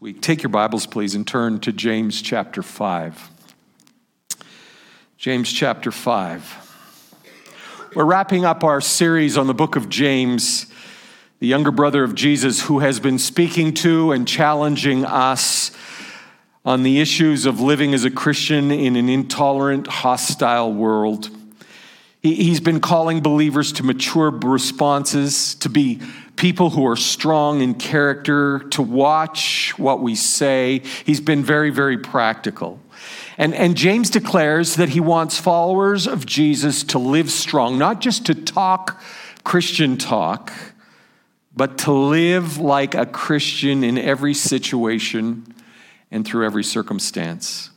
week. Take your Bibles, please, and turn to James chapter 5. James chapter 5. We're wrapping up our series on the book of James, the younger brother of Jesus, who has been speaking to and challenging us on the issues of living as a Christian in an intolerant, hostile world. He's been calling believers to mature responses, to be people who are strong in character, to watch what we say. He's been very, very practical. And, and James declares that he wants followers of Jesus to live strong, not just to talk Christian talk, but to live like a Christian in every situation and through every circumstance.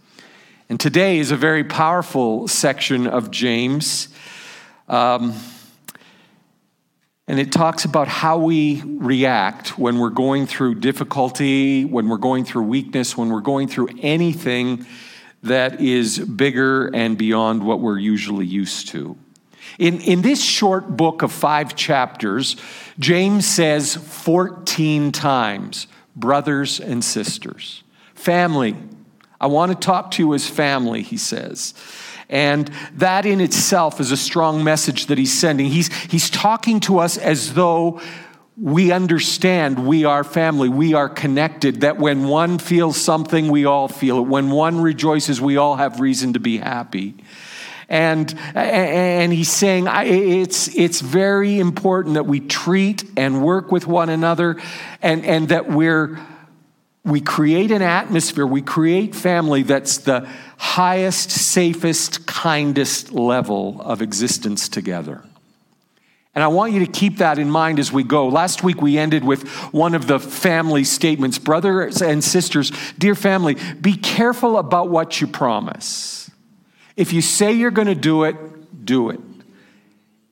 And today is a very powerful section of James. Um, and it talks about how we react when we're going through difficulty, when we're going through weakness, when we're going through anything that is bigger and beyond what we're usually used to. In, in this short book of five chapters, James says 14 times, brothers and sisters, family. I want to talk to you as family, he says. And that in itself is a strong message that he's sending. He's, he's talking to us as though we understand we are family, we are connected, that when one feels something, we all feel it. When one rejoices, we all have reason to be happy. And, and he's saying it's, it's very important that we treat and work with one another and, and that we're we create an atmosphere, we create family that's the highest, safest, kindest level of existence together. And I want you to keep that in mind as we go. Last week we ended with one of the family statements Brothers and sisters, dear family, be careful about what you promise. If you say you're going to do it, do it.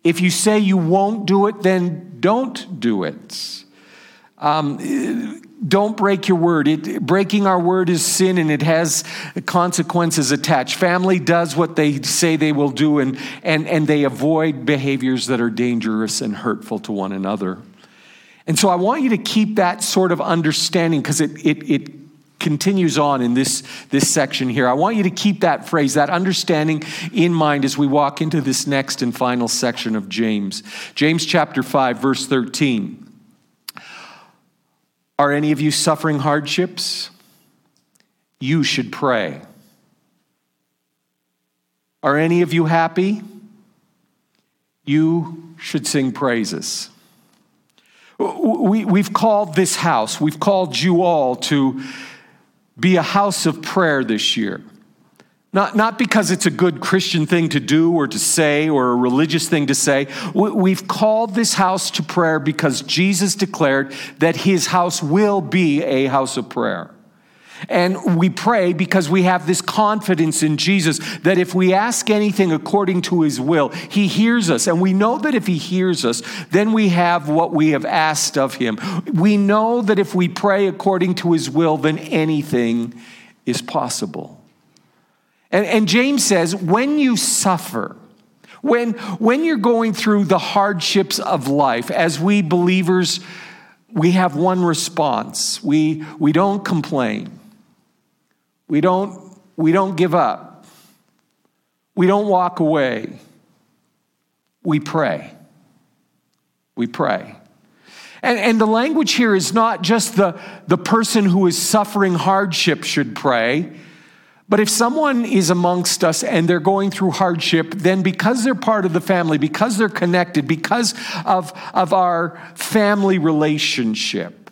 If you say you won't do it, then don't do it. Um, don't break your word. It, breaking our word is sin and it has consequences attached. Family does what they say they will do and, and, and they avoid behaviors that are dangerous and hurtful to one another. And so I want you to keep that sort of understanding because it, it, it continues on in this, this section here. I want you to keep that phrase, that understanding in mind as we walk into this next and final section of James. James chapter 5, verse 13. Are any of you suffering hardships? You should pray. Are any of you happy? You should sing praises. We, we've called this house, we've called you all to be a house of prayer this year. Not, not because it's a good Christian thing to do or to say or a religious thing to say. We've called this house to prayer because Jesus declared that his house will be a house of prayer. And we pray because we have this confidence in Jesus that if we ask anything according to his will, he hears us. And we know that if he hears us, then we have what we have asked of him. We know that if we pray according to his will, then anything is possible. And, and James says, when you suffer, when, when you're going through the hardships of life, as we believers, we have one response. We, we don't complain. We don't, we don't give up. We don't walk away. We pray. We pray. And, and the language here is not just the, the person who is suffering hardship should pray. But if someone is amongst us and they're going through hardship, then because they're part of the family, because they're connected, because of, of our family relationship,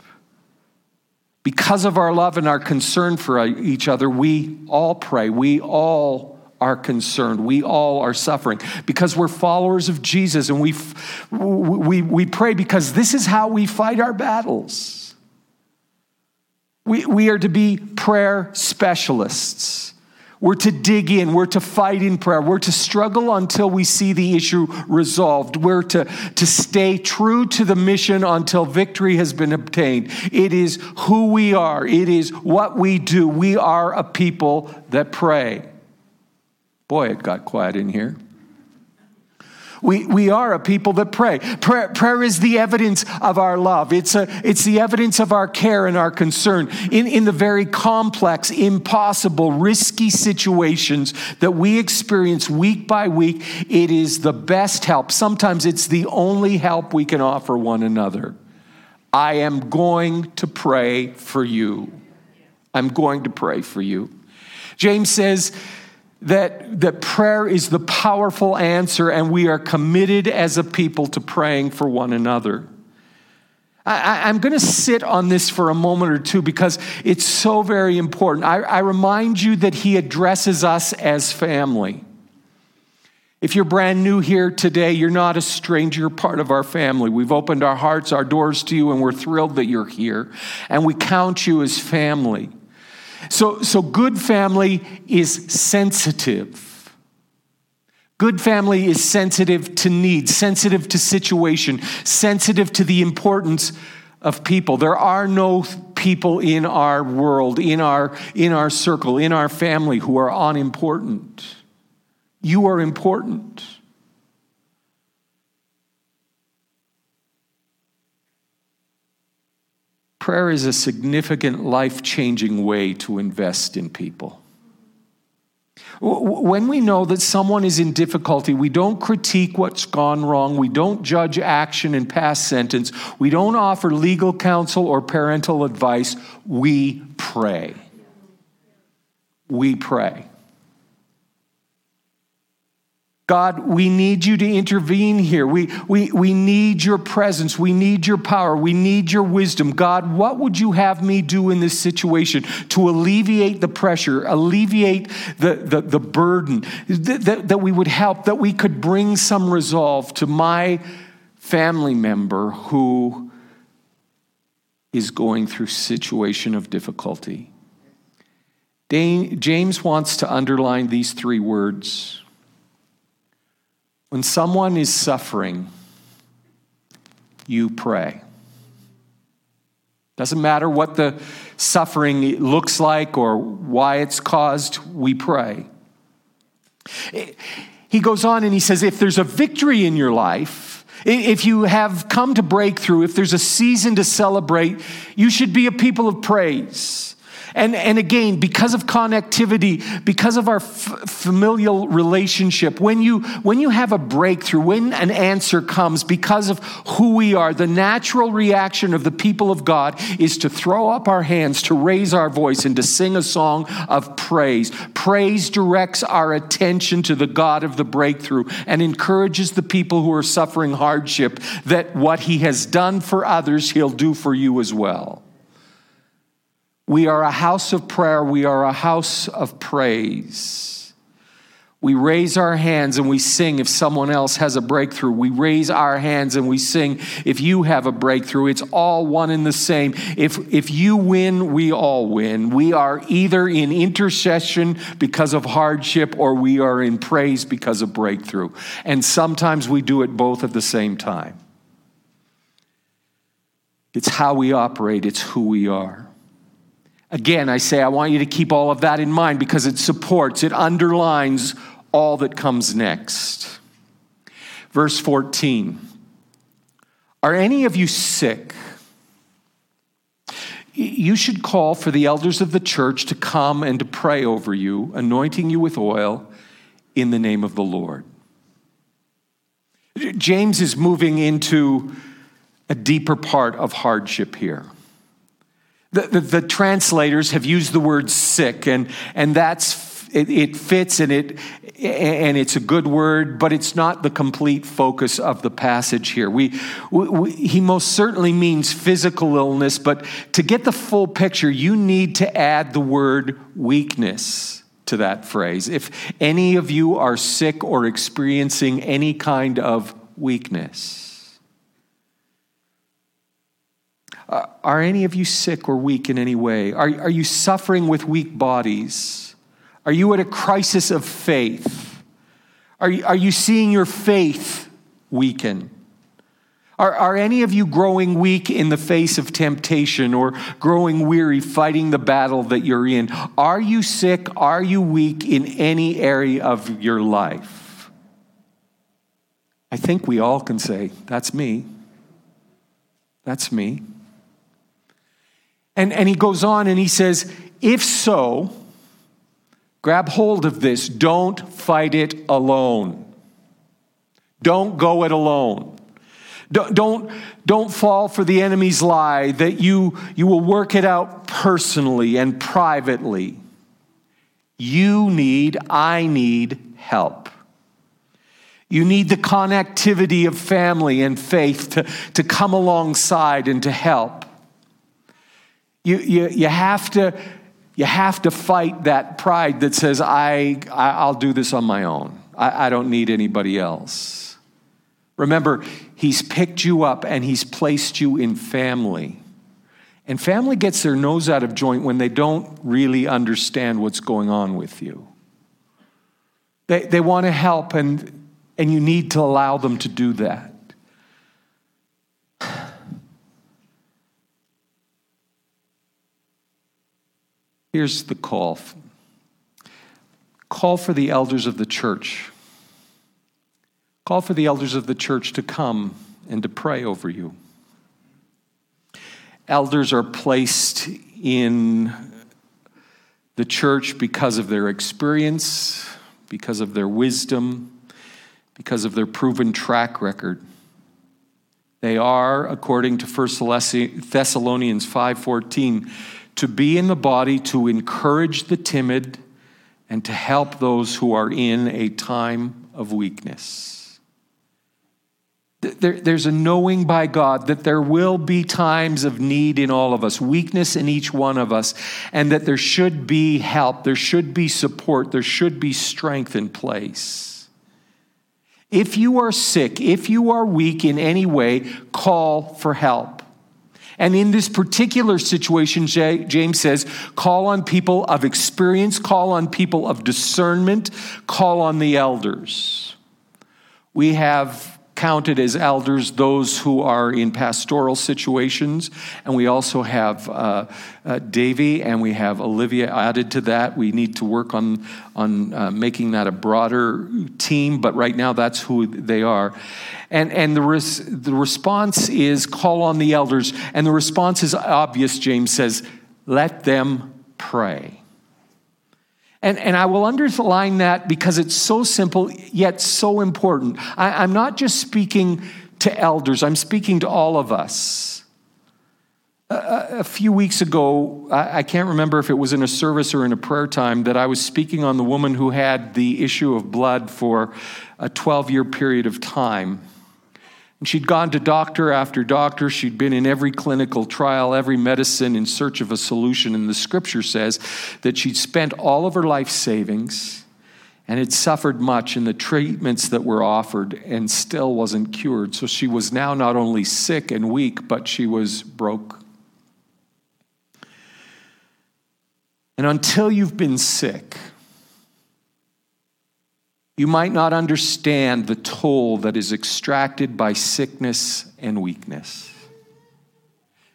because of our love and our concern for each other, we all pray. We all are concerned. We all are suffering because we're followers of Jesus and we, we, we pray because this is how we fight our battles. We, we are to be prayer specialists. We're to dig in. We're to fight in prayer. We're to struggle until we see the issue resolved. We're to, to stay true to the mission until victory has been obtained. It is who we are, it is what we do. We are a people that pray. Boy, it got quiet in here. We, we are a people that pray. Prayer, prayer is the evidence of our love. It's, a, it's the evidence of our care and our concern in, in the very complex, impossible, risky situations that we experience week by week. It is the best help. Sometimes it's the only help we can offer one another. I am going to pray for you. I'm going to pray for you. James says, that, that prayer is the powerful answer, and we are committed as a people to praying for one another. I, am going to sit on this for a moment or two because it's so very important. I, I remind you that he addresses us as family. If you're brand new here today, you're not a stranger, you're part of our family. We've opened our hearts, our doors to you, and we're thrilled that you're here. And we count you as family. So, so good family is sensitive. Good family is sensitive to needs, sensitive to situation, sensitive to the importance of people. There are no people in our world, in our, in our circle, in our family who are unimportant. You are important. Prayer is a significant life changing way to invest in people. When we know that someone is in difficulty, we don't critique what's gone wrong. We don't judge action and pass sentence. We don't offer legal counsel or parental advice. We pray. We pray. God, we need you to intervene here. We, we, we need your presence. We need your power. We need your wisdom. God, what would you have me do in this situation to alleviate the pressure, alleviate the, the, the burden, that, that, that we would help, that we could bring some resolve to my family member who is going through situation of difficulty? James wants to underline these three words when someone is suffering, you pray. Doesn't matter what the suffering looks like or why it's caused, we pray. He goes on and he says if there's a victory in your life, if you have come to breakthrough, if there's a season to celebrate, you should be a people of praise. And, and again, because of connectivity, because of our f- familial relationship, when you, when you have a breakthrough, when an answer comes because of who we are, the natural reaction of the people of God is to throw up our hands, to raise our voice, and to sing a song of praise. Praise directs our attention to the God of the breakthrough and encourages the people who are suffering hardship that what He has done for others, He'll do for you as well. We are a house of prayer. We are a house of praise. We raise our hands and we sing if someone else has a breakthrough. We raise our hands and we sing if you have a breakthrough. It's all one and the same. If, if you win, we all win. We are either in intercession because of hardship or we are in praise because of breakthrough. And sometimes we do it both at the same time. It's how we operate, it's who we are. Again, I say I want you to keep all of that in mind because it supports, it underlines all that comes next. Verse 14 Are any of you sick? You should call for the elders of the church to come and to pray over you, anointing you with oil in the name of the Lord. James is moving into a deeper part of hardship here. The, the, the, translators have used the word sick, and, and that's it, it, fits and it and it's a good word, but it's not the complete focus of the passage here. We, we, he most certainly means physical illness, but to get the full picture, you need to add the word weakness to that phrase. If any of you are sick or experiencing any kind of weakness. Uh, are any of you sick or weak in any way? Are, are you suffering with weak bodies? Are you at a crisis of faith? Are you, are you seeing your faith weaken? Are, are any of you growing weak in the face of temptation or growing weary fighting the battle that you're in? Are you sick? Are you weak in any area of your life? I I think we all can say, That's me. That's me. And, and he goes on and he says, If so, grab hold of this. Don't fight it alone. Don't go it alone. Don't, don't, don't fall for the enemy's lie that you, you will work it out personally and privately. You need, I need help. You need the connectivity of family and faith to, to come alongside and to help. You, you, you, have to, you have to fight that pride that says, I, I, will do this on my own. I, I don't need anybody else. Remember, He's picked you up and He's placed you in family. And family gets their nose out of joint when they don't really understand what's going on with you. They, they want to help, and, and you need to allow them to do that. Here's the call call for the elders of the church. Call for the elders of the church to come and to pray over you. Elders are placed in the church because of their experience, because of their wisdom, because of their proven track record. They are, according to 1 Thessalonians 5:14, to be in the body to encourage the timid and to help those who are in a time of weakness. There, there's a knowing by God that there will be times of need in all of us, weakness in each one of us, and that there should be help, there should be support, there should be strength in place. If you are sick, if you are weak in any way, call for help. And in this particular situation, James says, call on people of experience, call on people of discernment, call on the elders. We have counted as elders those who are in pastoral situations. And we also have uh, uh, Davy and we have Olivia added to that. We need to work on, on uh, making that a broader team, but right now that's who they are. And, and the, res- the response is call on the elders. And the response is obvious, James says, let them pray. And, and I will underline that because it's so simple yet so important. I, I'm not just speaking to elders, I'm speaking to all of us. A, a few weeks ago, I, I can't remember if it was in a service or in a prayer time, that I was speaking on the woman who had the issue of blood for a 12 year period of time. And she'd gone to doctor after doctor. She'd been in every clinical trial, every medicine in search of a solution. And the scripture says that she'd spent all of her life savings and had suffered much in the treatments that were offered and still wasn't cured. So she was now not only sick and weak, but she was broke. And until you've been sick, you might not understand the toll that is extracted by sickness and weakness.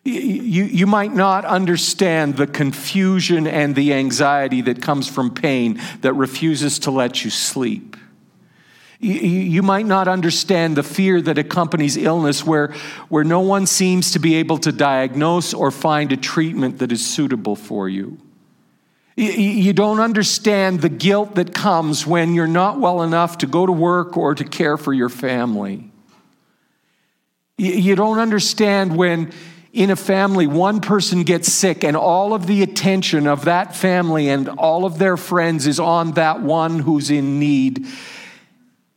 You, you might not understand the confusion and the anxiety that comes from pain that refuses to let you sleep. You, you might not understand the fear that accompanies illness where, where no one seems to be able to diagnose or find a treatment that is suitable for you. You don't understand the guilt that comes when you're not well enough to go to work or to care for your family. You don't understand when in a family one person gets sick and all of the attention of that family and all of their friends is on that one who's in need.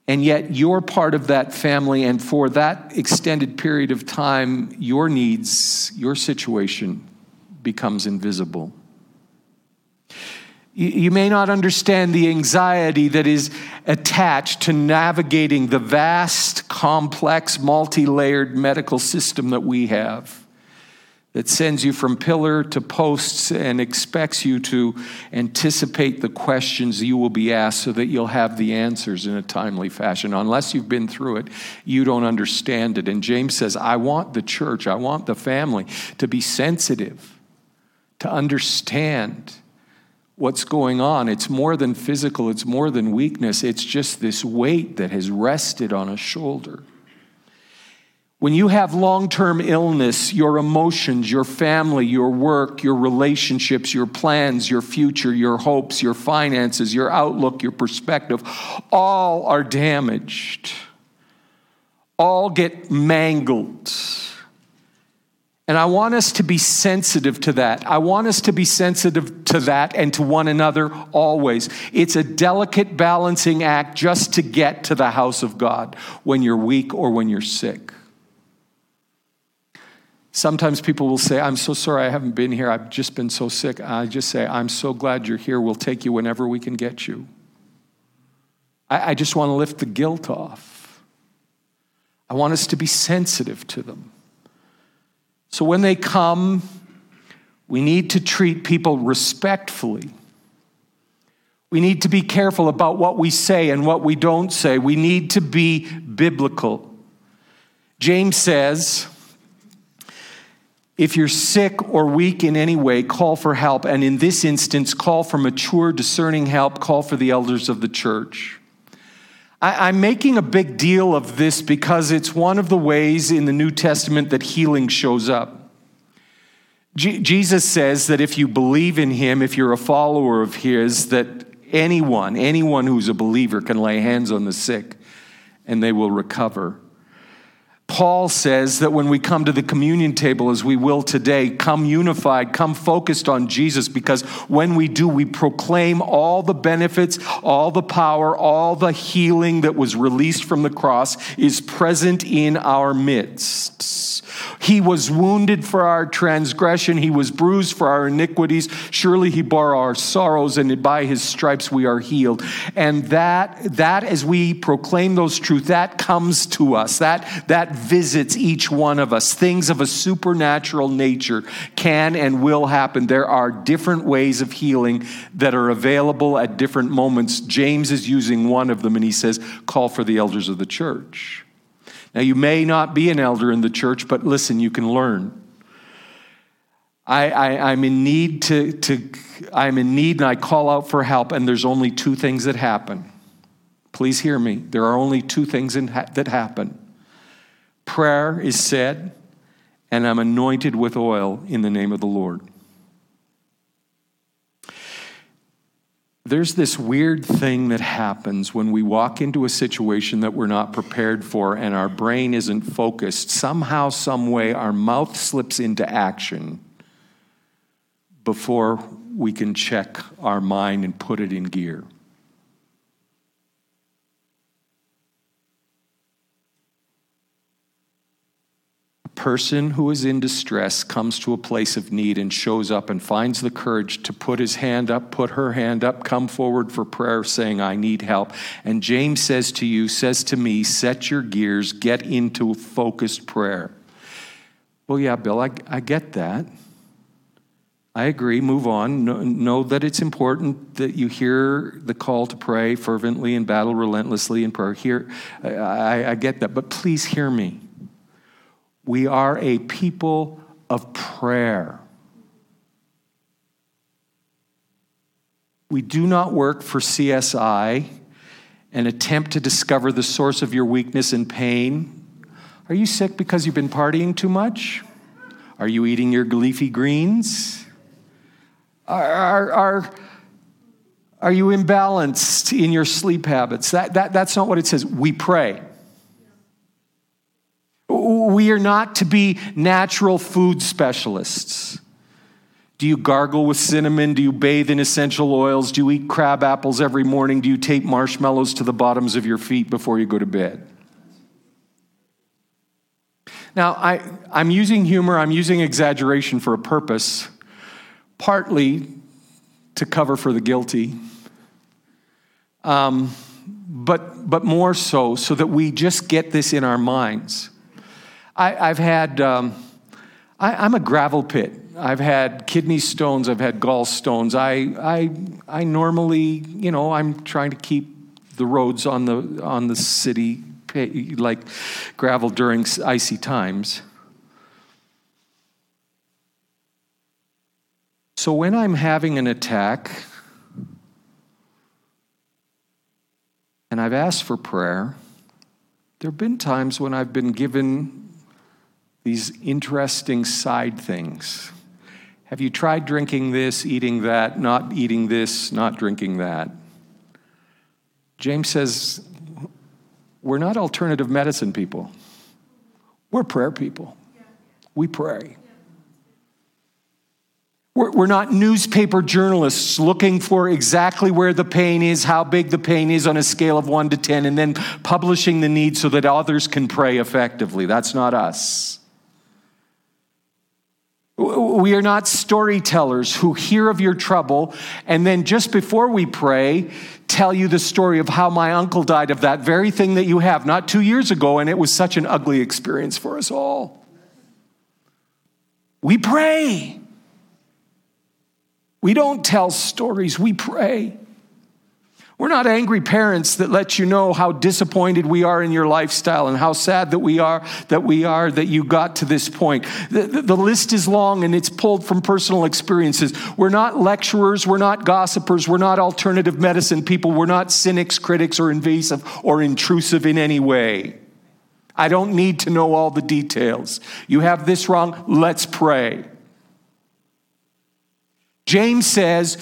And yet you're part of that family, and for that extended period of time, your needs, your situation becomes invisible. You may not understand the anxiety that is attached to navigating the vast, complex, multi layered medical system that we have that sends you from pillar to posts and expects you to anticipate the questions you will be asked so that you'll have the answers in a timely fashion. Unless you've been through it, you don't understand it. And James says, I want the church, I want the family to be sensitive, to understand what's going on. It's more than physical, it's more than weakness. It's just this weight that has rested on a shoulder. When you have long term illness, your emotions, your family, your work, your relationships, your plans, your future, your hopes, your finances, your outlook, your perspective, all are damaged. All get mangled. And I want us to be sensitive to that. I want us to be sensitive to that and to one another always. It's a delicate balancing act just to get to the house of God when you're weak or when you're sick. Sometimes people will say, I'm so sorry I haven't been here. I've just been so sick. I just say, I'm so glad you're here. We'll take you whenever we can get you. I, I just want to lift the guilt off. I want us to be sensitive to them. So when they come, we need to treat people respectfully. We need to be careful about what we say and what we don't say. We need to be biblical. James says, if you're sick or weak in any way, call for help. And in this instance, call for mature, discerning help. Call for the elders of the church. I, am making a big deal of this because it's one of the ways in the New Testament that healing shows up. Jesus says that if you believe in him, if you're a follower of his, that anyone, anyone who's a believer can lay hands on the sick and they will recover. Paul says that when we come to the communion table, as we will today, come unified, come focused on Jesus, because when we do, we proclaim all the benefits, all the power, all the healing that was released from the cross is present in our midst. He was wounded for our transgression, he was bruised for our iniquities. Surely he bore our sorrows, and by his stripes we are healed. And that, that as we proclaim those truths, that comes to us, that, that visits each one of us. Things of a supernatural nature can and will happen. There are different ways of healing that are available at different moments. James is using one of them, and he says, Call for the elders of the church. Now, you may not be an elder in the church, but listen, you can learn. I, am in need to, to, I'm in need and I call out for help, and there's only two things that happen. Please hear me. There are only two things in, that happen. Prayer is said, and I'm anointed with oil in the name of the Lord. There's this weird thing that happens when we walk into a situation that we're not prepared for and our brain isn't focused. Somehow, some way, our mouth slips into action before we can check our mind and put it in gear. Person who is in distress comes to a place of need and shows up and finds the courage to put his hand up, put her hand up, come forward for prayer saying, I need help. And James says to you, says to me, set your gears, get into focused prayer. Well, yeah, Bill, I, I get that. I agree, move on. Know, know, that it's important that you hear the call to pray fervently and battle relentlessly in prayer. Here, I, I get that, but please hear me. We are a people of prayer. We do not work for CSI and attempt to discover the source of your weakness and pain. Are you sick because you've been partying too much? Are you eating your leafy greens? Are, are, are, are you imbalanced in your sleep habits? That, that, that's not what it says. We pray. We are not to be natural food specialists. Do you gargle with cinnamon? Do you bathe in essential oils? Do you eat crab apples every morning? Do you tape marshmallows to the bottoms of your feet before you go to bed? Now, I, I'm using humor, I'm using exaggeration for a purpose, partly to cover for the guilty, um, but, but more so so that we just get this in our minds. I, have had, um, I, am a gravel pit. I've had kidney stones, I've had gallstones. I, I, I normally, you know, I'm trying to keep the roads on the, on the city like gravel during icy times. So when I'm having an attack, and I've asked for prayer. There have been times when I've been given these interesting side things. Have you tried drinking this, eating that, not eating this, not drinking that? James says, We're not alternative medicine people, we're prayer people. We pray. We're not newspaper journalists looking for exactly where the pain is, how big the pain is on a scale of one to 10, and then publishing the need so that others can pray effectively. That's not us. We are not storytellers who hear of your trouble and then just before we pray, tell you the story of how my uncle died of that very thing that you have not two years ago, and it was such an ugly experience for us all. We pray. We don't tell stories, we pray. We're not angry parents that let you know how disappointed we are in your lifestyle and how sad that we are that we are that you got to this point. The, the, the, list is long and it's pulled from personal experiences. We're not lecturers, we're not gossipers, we're not alternative medicine people, we're not cynics, critics, or invasive or intrusive in any way. I don't need to know all the details. You have this wrong, let's pray. James says,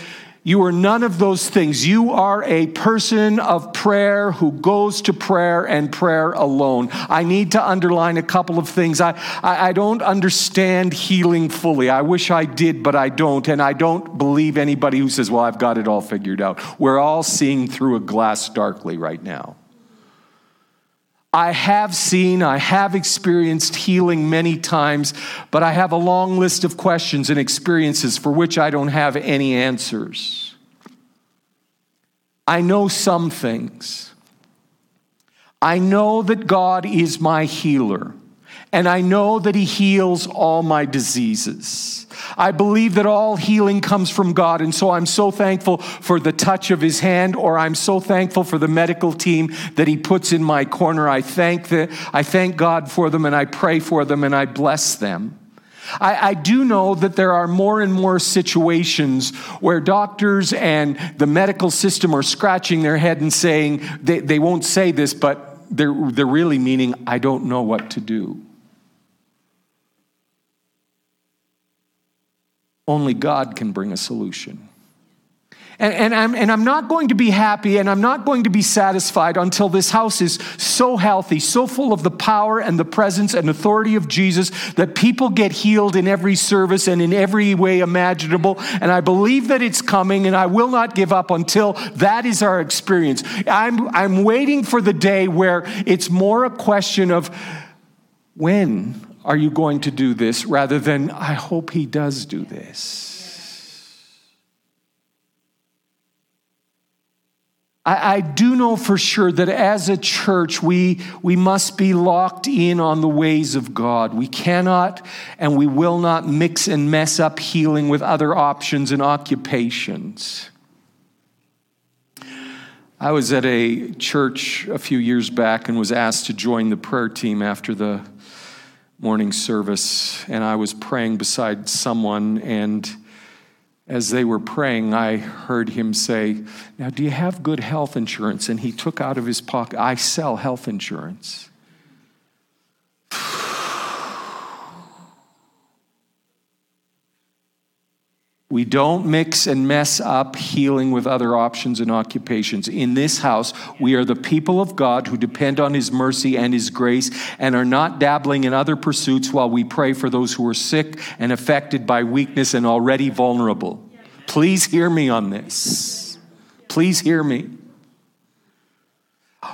You are none of those things. You are a person of prayer who goes to prayer and prayer alone. I need to underline a couple of things. I, I, I, don't understand healing fully. I wish I did, but I don't. And I don't believe anybody who says, Well, I've got it all figured out. We're all seeing through a glass darkly right now. I have seen, I have experienced healing many times, but I have a long list of questions and experiences for which I don't have any answers. I know some things. I know that God is my healer, and I know that He heals all my diseases. I believe that all healing comes from God. And so I'm so thankful for the touch of his hand, or I'm so thankful for the medical team that he puts in my corner. I thank, the, I thank God for them and I pray for them and I bless them. I, I, do know that there are more and more situations where doctors and the medical system are scratching their head and saying, they, they won't say this, but they're, they're really meaning, I don't know what to do. Only God can bring a solution. And, and, I'm, and I'm not going to be happy and I'm not going to be satisfied until this house is so healthy, so full of the power and the presence and authority of Jesus that people get healed in every service and in every way imaginable. And I believe that it's coming and I will not give up until that is our experience. I'm, I'm waiting for the day where it's more a question of when are you going to do this rather than, I hope he does do this? I, I, do know for sure that as a church, we, we must be locked in on the ways of God. We cannot and we will not mix and mess up healing with other options and occupations. I was at a church a few years back and was asked to join the prayer team after the morning service, and I was praying beside someone, and as they were praying, I heard him say, Now, do you have good health insurance? And he took out of his pocket, I sell health insurance. We don't mix and mess up healing with other options and occupations. In this house, we are the people of God who depend on His mercy and His grace and are not dabbling in other pursuits while we pray for those who are sick and affected by weakness and already vulnerable. Please hear me on this. Please hear me.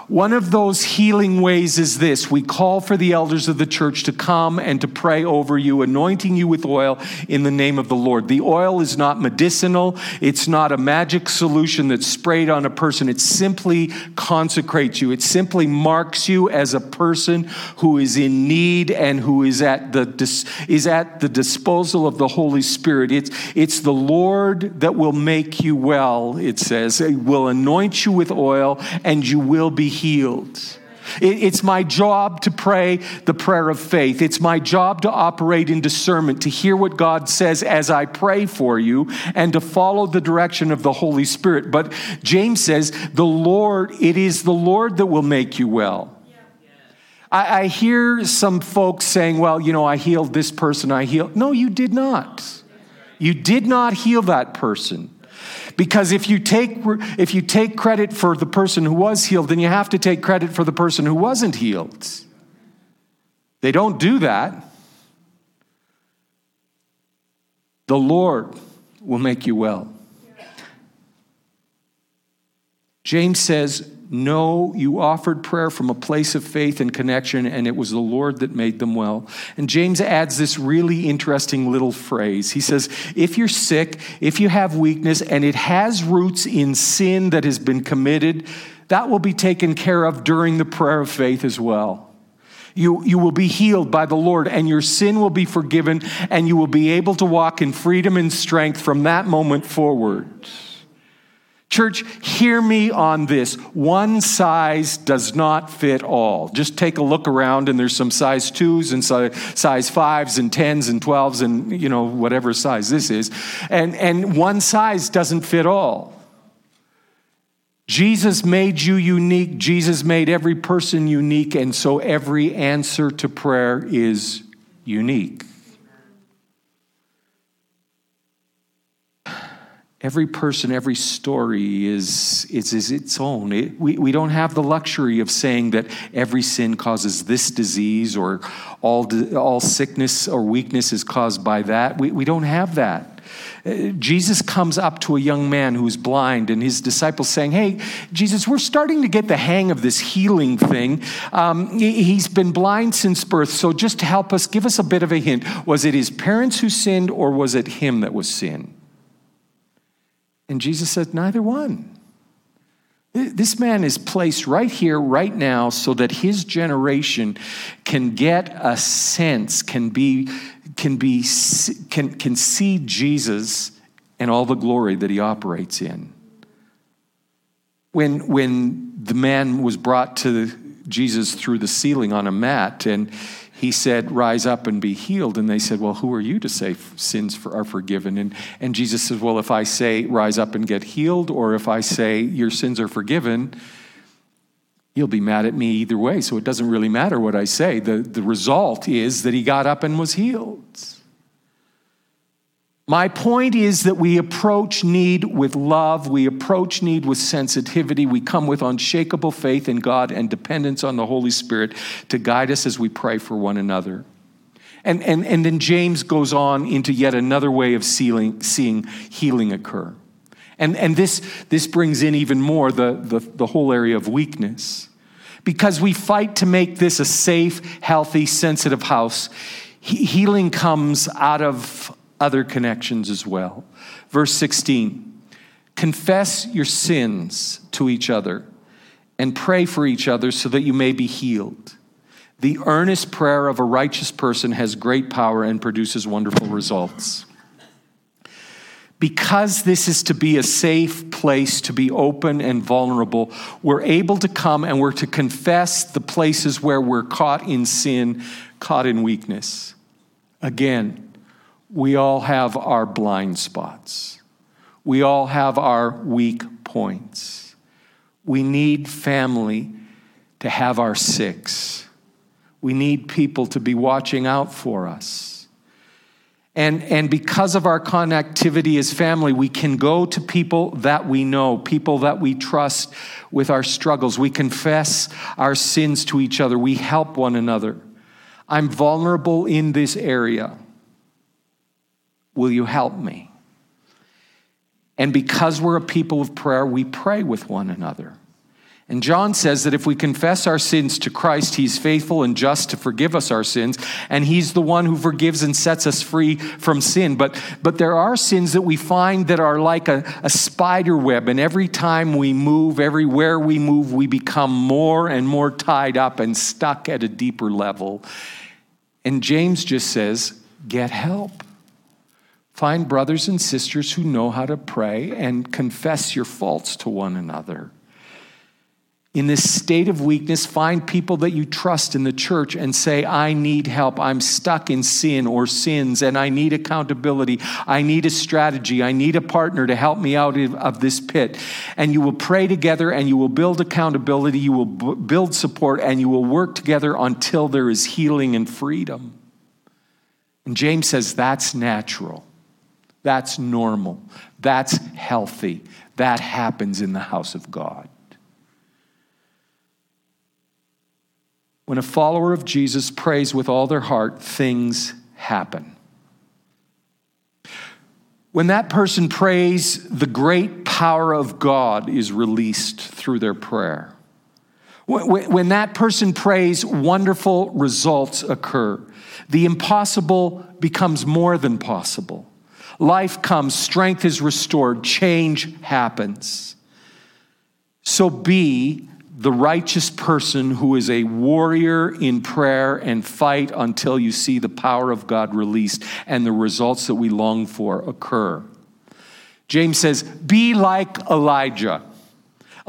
One of those healing ways is this we call for the elders of the church to come and to pray over you, anointing you with oil in the name of the Lord. The oil is not medicinal, it's not a magic solution that's sprayed on a person. It simply consecrates you, it simply marks you as a person who is in need and who is at the, is at the disposal of the Holy Spirit. It's, it's the Lord that will make you well, it says. It will anoint you with oil and you will be healed. It's my job to pray the prayer of faith. It's my job to operate in discernment, to hear what God says as I pray for you, and to follow the direction of the Holy Spirit. But James says, the Lord, it is the Lord that will make you well. I, I hear some folks saying, well, you know, I healed this person, I healed. No, you did not. You did not heal that person. Because if you take if you take credit for the person who was healed, then you have to take credit for the person who wasn't healed. They don't do that. The Lord will make you well. James says, no, you offered prayer from a place of faith and connection, and it was the Lord that made them well. And James adds this really interesting little phrase. He says, If you're sick, if you have weakness, and it has roots in sin that has been committed, that will be taken care of during the prayer of faith as well. You, you will be healed by the Lord, and your sin will be forgiven, and you will be able to walk in freedom and strength from that moment forward. Church, hear me on this. One size does not fit all. Just take a look around, and there's some size twos and size fives and tens and twelves and you know whatever size this is, and and one size doesn't fit all. Jesus made you unique. Jesus made every person unique, and so every answer to prayer is unique. Every person, every story is, is, is its own. It, we, we don't have the luxury of saying that every sin causes this disease or all, all sickness or weakness is caused by that. We, we don't have that. Uh, Jesus comes up to a young man who's blind, and his disciples saying, Hey, Jesus, we're starting to get the hang of this healing thing. Um, he's been blind since birth, so just help us, give us a bit of a hint. Was it his parents who sinned, or was it him that was sin? And Jesus said, Neither one. This man is placed right here, right now, so that his generation can get a sense, can be, can be, can, can see Jesus and all the glory that he operates in. When, when the man was brought to Jesus through the ceiling on a mat, and he said, Rise up and be healed. And they said, Well, who are you to say sins are forgiven? And, and Jesus says, Well, if I say, Rise up and get healed, or if I say, Your sins are forgiven, you'll be mad at me either way. So it doesn't really matter what I say. The, the result is that he got up and was healed. My point is that we approach need with love, we approach need with sensitivity, we come with unshakable faith in God and dependence on the Holy Spirit to guide us as we pray for one another. And, and, and then James goes on into yet another way of seeing, seeing healing occur. And, and this, this brings in even more the, the, the whole area of weakness. Because we fight to make this a safe, healthy, sensitive house, he, healing comes out of other connections as well. Verse 16 Confess your sins to each other and pray for each other so that you may be healed. The earnest prayer of a righteous person has great power and produces wonderful results. Because this is to be a safe place to be open and vulnerable, we're able to come and we're to confess the places where we're caught in sin, caught in weakness. Again, we all have our blind spots. We all have our weak points. We need family to have our six. We need people to be watching out for us. And, and because of our connectivity as family, we can go to people that we know, people that we trust with our struggles. We confess our sins to each other. We help one another. I'm vulnerable in this area. Will you help me? And because we're a people of prayer, we pray with one another. And John says that if we confess our sins to Christ, he's faithful and just to forgive us our sins, and he's the one who forgives and sets us free from sin. But, but there are sins that we find that are like a, a spider web, and every time we move, everywhere we move, we become more and more tied up and stuck at a deeper level. And James just says, get help. Find brothers and sisters who know how to pray and confess your faults to one another. in this state of weakness, find people that you trust in the church and say, I need help. I'm stuck in sin or sins, and I need accountability. I need a strategy. I need a partner to help me out of this pit. And you will pray together and you will build accountability, you will build support, and you will work together until there is healing and freedom. And James says that's natural, that's normal, that's healthy. That happens in the house of God. When a follower of Jesus prays with all their heart, things happen. When that person prays, the great power of God is released through their prayer. When that person prays, wonderful results occur. The impossible becomes more than possible. Life comes, strength is restored, change happens. So be the righteous person who is a warrior in prayer and fight until you see the power of God released and the results that we long for occur. James says, Be like Elijah.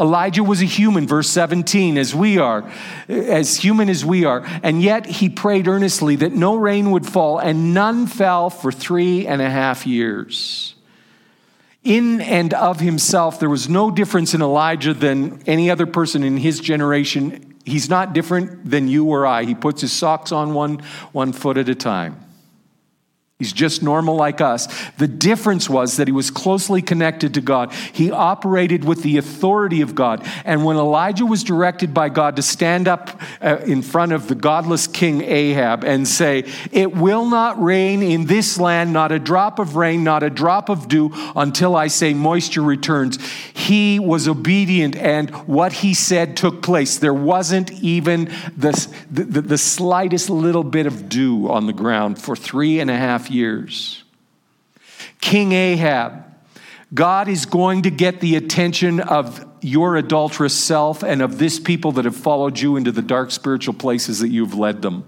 Elijah was a human, verse 17, as we are, as human as we are. And yet he prayed earnestly that no rain would fall, and none fell for three and a half years. In and of himself, there was no difference in Elijah than any other person in his generation. He's not different than you or I. He puts his socks on one, one foot at a time. He's just normal like us. The difference was that he was closely connected to God. He operated with the authority of God. And when Elijah was directed by God to stand up uh, in front of the godless king Ahab and say, It will not rain in this land, not a drop of rain, not a drop of dew, until I say moisture returns, he was obedient and what he said took place. There wasn't even the, the, the slightest little bit of dew on the ground for three and a half years. King Ahab, God is going to get the attention of your adulterous self and of this people that have followed you into the dark spiritual places that you've led them.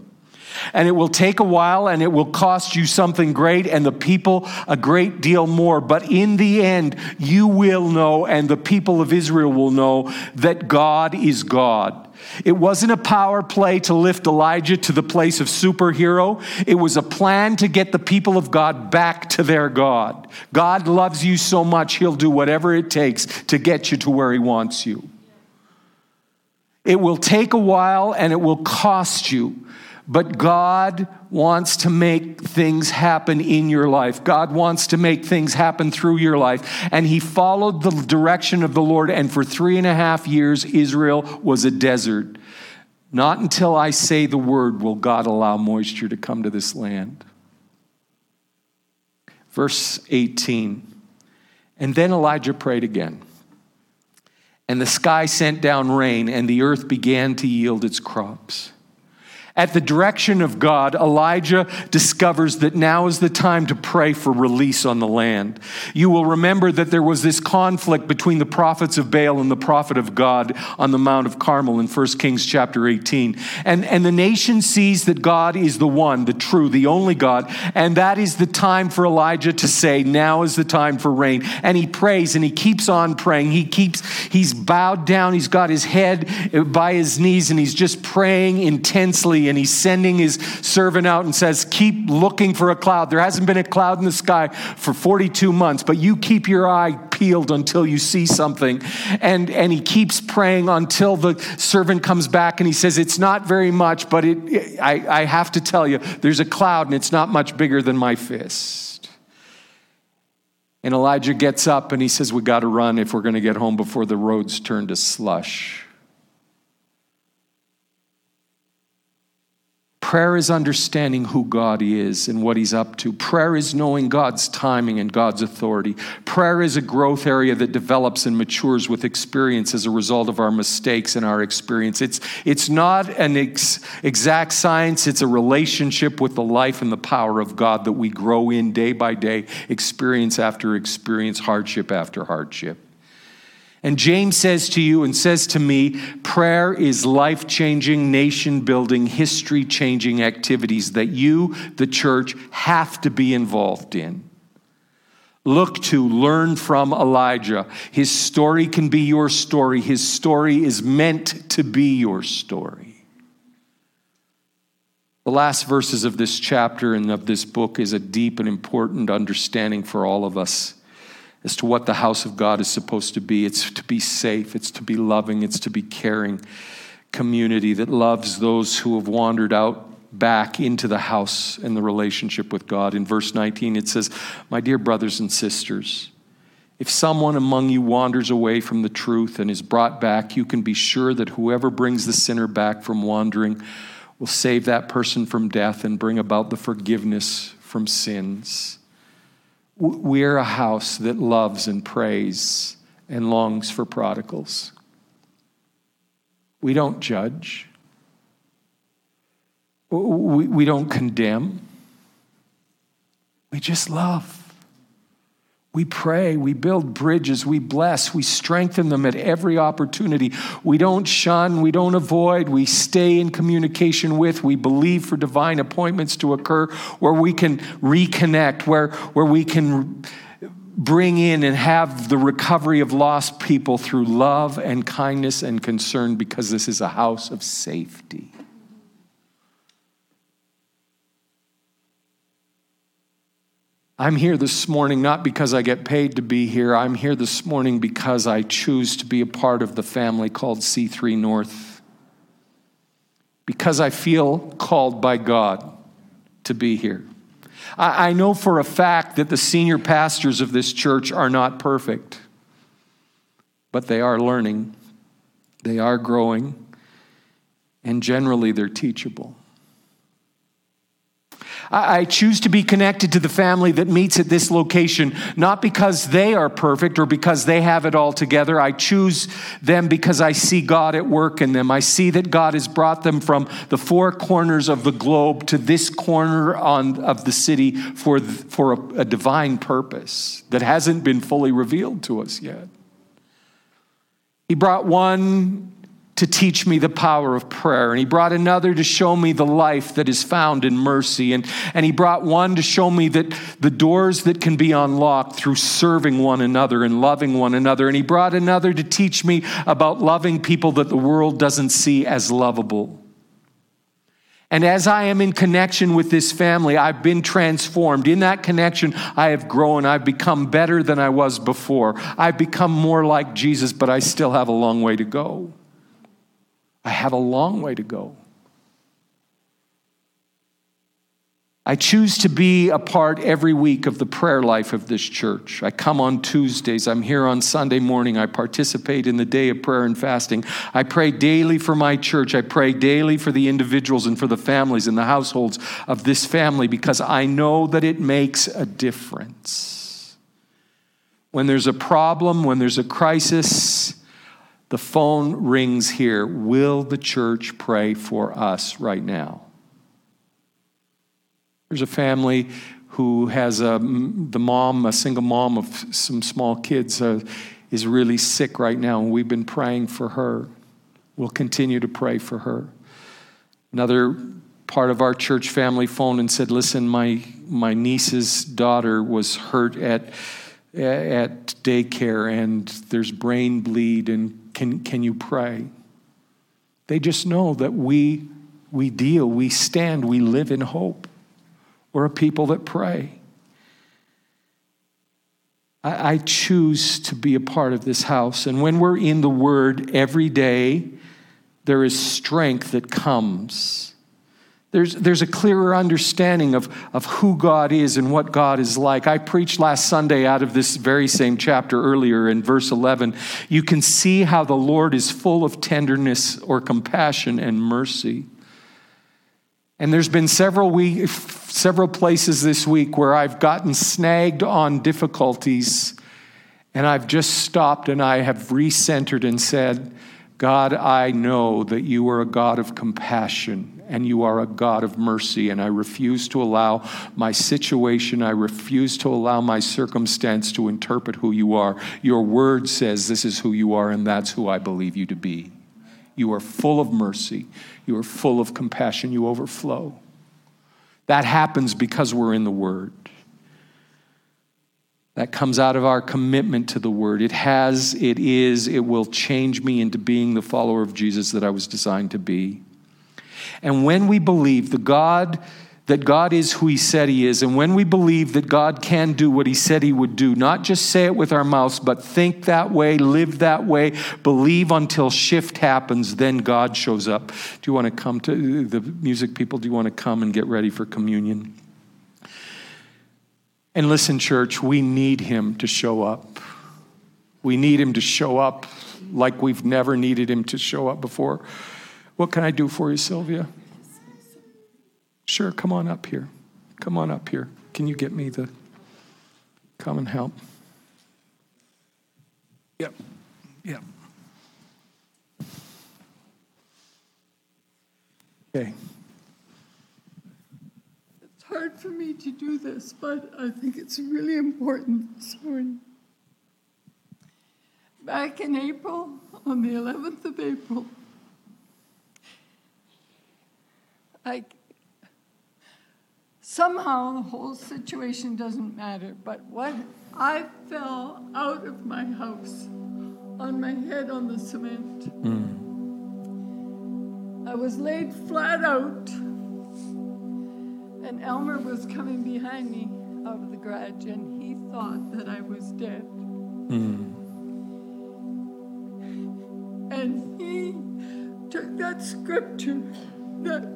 And it will take a while and it will cost you something great and the people a great deal more. But in the end, you will know and the people of Israel will know that God is God. It wasn't a power play to lift Elijah to the place of superhero. It was a plan to get the people of God back to their God. God loves you so much, He'll do whatever it takes to get you to where He wants you. It will take a while and it will cost you. But God wants to make things happen in your life. God wants to make things happen through your life. And he followed the direction of the Lord. And for three and a half years, Israel was a desert. Not until I say the word will God allow moisture to come to this land. Verse 18. And then Elijah prayed again. And the sky sent down rain, and the earth began to yield its crops. At the direction of God, Elijah discovers that now is the time to pray for release on the land. You will remember that there was this conflict between the prophets of Baal and the prophet of God on the Mount of Carmel in 1 Kings chapter 18. And, and the nation sees that God is the one, the true, the only God. And that is the time for Elijah to say, now is the time for rain. And he prays and he keeps on praying. He keeps, he's bowed down. He's got his head by his knees and he's just praying intensely and he's sending his servant out and says, Keep looking for a cloud. There hasn't been a cloud in the sky for 42 months, but you keep your eye peeled until you see something. And, and he keeps praying until the servant comes back and he says, It's not very much, but it, I, I have to tell you, there's a cloud and it's not much bigger than my fist. And Elijah gets up and he says, We got to run if we're going to get home before the roads turn to slush. Prayer is understanding who God is and what He's up to. Prayer is knowing God's timing and God's authority. Prayer is a growth area that develops and matures with experience as a result of our mistakes and our experience. It's, it's not an ex- exact science, it's a relationship with the life and the power of God that we grow in day by day, experience after experience, hardship after hardship. And James says to you and says to me, prayer is life changing, nation building, history changing activities that you, the church, have to be involved in. Look to, learn from Elijah. His story can be your story. His story is meant to be your story. The last verses of this chapter and of this book is a deep and important understanding for all of us as to what the house of God is supposed to be. It's to be safe, it's to be loving, it's to be caring community that loves those who have wandered out back into the house and the relationship with God. In verse 19, it says, My dear brothers and sisters, if someone among you wanders away from the truth and is brought back, you can be sure that whoever brings the sinner back from wandering will save that person from death and bring about the forgiveness from sins. We're a house that loves and prays and longs for prodigals. We don't judge. We, we don't condemn. We just love. We pray, we build bridges, we bless, we strengthen them at every opportunity. We don't shun, we don't avoid, we stay in communication with, we believe for divine appointments to occur where we can reconnect, where, where we can bring in and have the recovery of lost people through love and kindness and concern because this is a house of safety. I'm here this morning not because I get paid to be here. I'm here this morning because I choose to be a part of the family called C3 North. Because I feel called by God to be here. I, know for a fact that the senior pastors of this church are not perfect, but they are learning, they are growing, and generally they're teachable. I choose to be connected to the family that meets at this location, not because they are perfect or because they have it all together. I choose them because I see God at work in them. I see that God has brought them from the four corners of the globe to this corner on, of the city for, for a, a divine purpose that hasn't been fully revealed to us yet. He brought one to teach me the power of prayer. And he brought another to show me the life that is found in mercy. And, and he brought one to show me that the doors that can be unlocked through serving one another and loving one another. And he brought another to teach me about loving people that the world doesn't see as lovable. And as I am in connection with this family, I've been transformed. In that connection, I have grown. I've become better than I was before. I've become more like Jesus, but I still have a long way to go. I have a long way to go. I choose to be a part every week of the prayer life of this church. I come on Tuesdays. I'm here on Sunday morning. I participate in the day of prayer and fasting. I pray daily for my church. I pray daily for the individuals and for the families and the households of this family because I know that it makes a difference. When there's a problem, when there's a crisis, the phone rings here. Will the church pray for us right now? There's a family who has a, the mom, a single mom of some small kids, uh, is really sick right now, and we've been praying for her. We'll continue to pray for her. Another part of our church family phoned and said, Listen, my, my niece's daughter was hurt at, at daycare, and there's brain bleed, and can, can you pray? They just know that we, we deal, we stand, we live in hope. We're a people that pray. I, I choose to be a part of this house. And when we're in the Word every day, there is strength that comes there's, there's a clearer understanding of, of who God is and what God is like. I preached last Sunday out of this very same chapter earlier in verse 11. You can see how the Lord is full of tenderness or compassion and mercy. And there's been several, week, several places this week where I've gotten snagged on difficulties, and I've just stopped and I have recentered and said, God, I know that you are a God of compassion and you are a God of mercy. And I refuse to allow my situation, I refuse to allow my circumstance to interpret who you are. Your word says this is who you are, and that's who I believe you to be. You are full of mercy, you are full of compassion, you overflow. That happens because we're in the word. That comes out of our commitment to the word. It has, it is, it will change me into being the follower of Jesus that I was designed to be. And when we believe the God that God is who he said he is, and when we believe that God can do what he said he would do, not just say it with our mouths, but think that way, live that way, believe until shift happens, then God shows up. Do you want to come to the music people? Do you want to come and get ready for communion? And listen, church, we need him to show up. We need him to show up like we've never needed him to show up before. What can I do for you, Sylvia? Sure, come on up here. Come on up here. Can you get me the. Come and help. Yep, yep. Okay It's hard for me to do this, but I think it's really important this morning. Back in April, on the 11th of April, I somehow the whole situation doesn't matter, but what I fell out of my house on my head on the cement. Mm. I was laid flat out and Elmer was coming behind me out of the garage, and he thought that I was dead. Mm. And he took that scripture that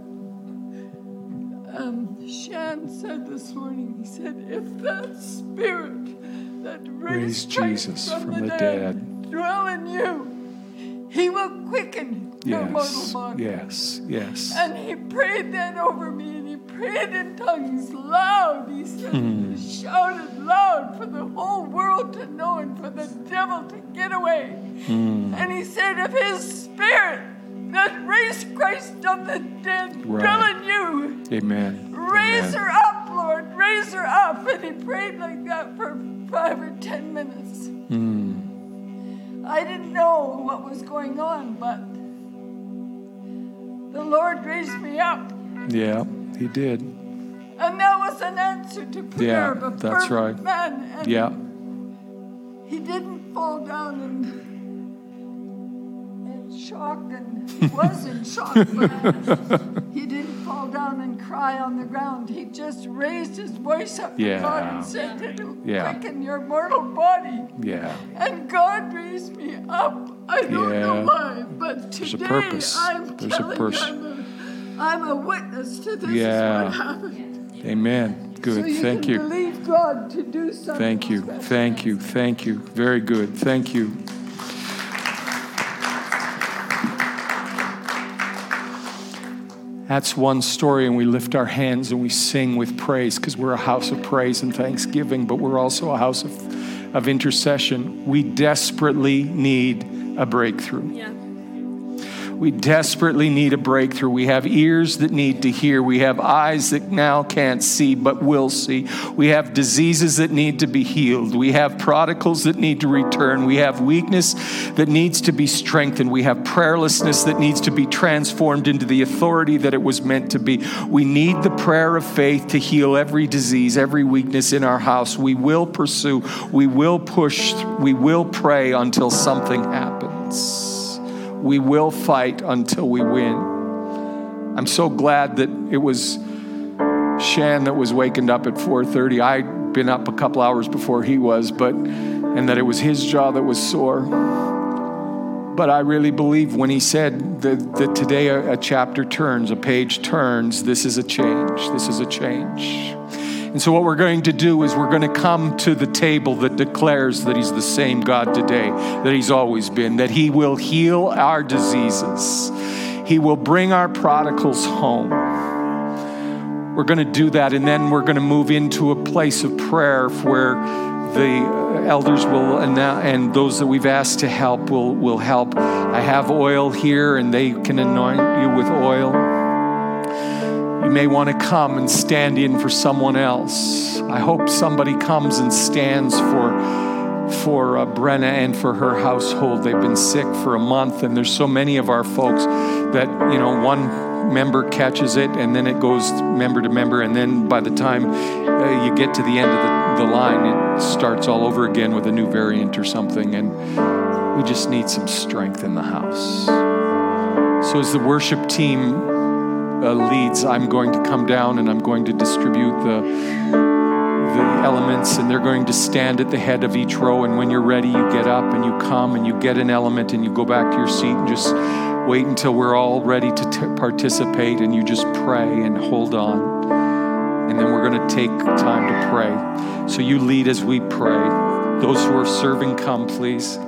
Shan said this morning. He said, If that spirit that raised, raised Jesus from, from the, the dead, dead dwell in you, he will quicken yes, your mortal body. Yes, yes. And he prayed that over me and he prayed in tongues loud. He said, hmm. shouted loud for the whole world to know and for the devil to get away. Hmm. And he said, if his spirit that raised Christ from the dead right. dwell in you, Amen. Raise Amen. her up, Lord. Raise her up. And he prayed like that for five or ten minutes. Hmm. I didn't know what was going on, but the Lord raised me up. Yeah. He did. And that was an answer to prayer yeah, of a that's right. man. And yeah. He didn't fall down and in shock and he was in shock, but he didn't fall down and cry on the ground. He just raised his voice up yeah. to God and said, It'll yeah. quicken your mortal body. Yeah. And God raised me up. I don't yeah. know why, but today I'm There's telling you, I'm a witness to this. Yeah. What happened. Amen. Good. So you Thank you. Believe God to do something. Thank you. Thank you. Thank you. Very good. Thank you. That's one story, and we lift our hands and we sing with praise because we're a house of praise and thanksgiving, but we're also a house of, of intercession. We desperately need a breakthrough. Yeah. We desperately need a breakthrough. We have ears that need to hear. We have eyes that now can't see but will see. We have diseases that need to be healed. We have prodigals that need to return. We have weakness that needs to be strengthened. We have prayerlessness that needs to be transformed into the authority that it was meant to be. We need the prayer of faith to heal every disease, every weakness in our house. We will pursue, we will push, we will pray until something happens we will fight until we win. I'm so glad that it was Shan that was wakened up at 4:30. I'd been up a couple hours before he was, but and that it was his jaw that was sore. But I really believe when he said that, that today a, a chapter turns, a page turns, this is a change. This is a change. And so, what we're going to do is we're going to come to the table that declares that He's the same God today, that He's always been, that He will heal our diseases, He will bring our prodigals home. We're going to do that, and then we're going to move into a place of prayer where the elders will and those that we've asked to help will, will help. I have oil here, and they can anoint you with oil. You may want to come and stand in for someone else. I hope somebody comes and stands for for uh, Brenna and for her household. They've been sick for a month, and there's so many of our folks that, you know, one member catches it and then it goes member to member, and then by the time uh, you get to the end of the, the line, it starts all over again with a new variant or something. And we just need some strength in the house. So, as the worship team uh, leads, I'm going to come down and I'm going to distribute the the elements and they're going to stand at the head of each row. And when you're ready you get up and you come and you get an element and you go back to your seat and just wait until we're all ready to t- participate and you just pray and hold on. And then we're going to take time to pray. So you lead as we pray. Those who are serving come please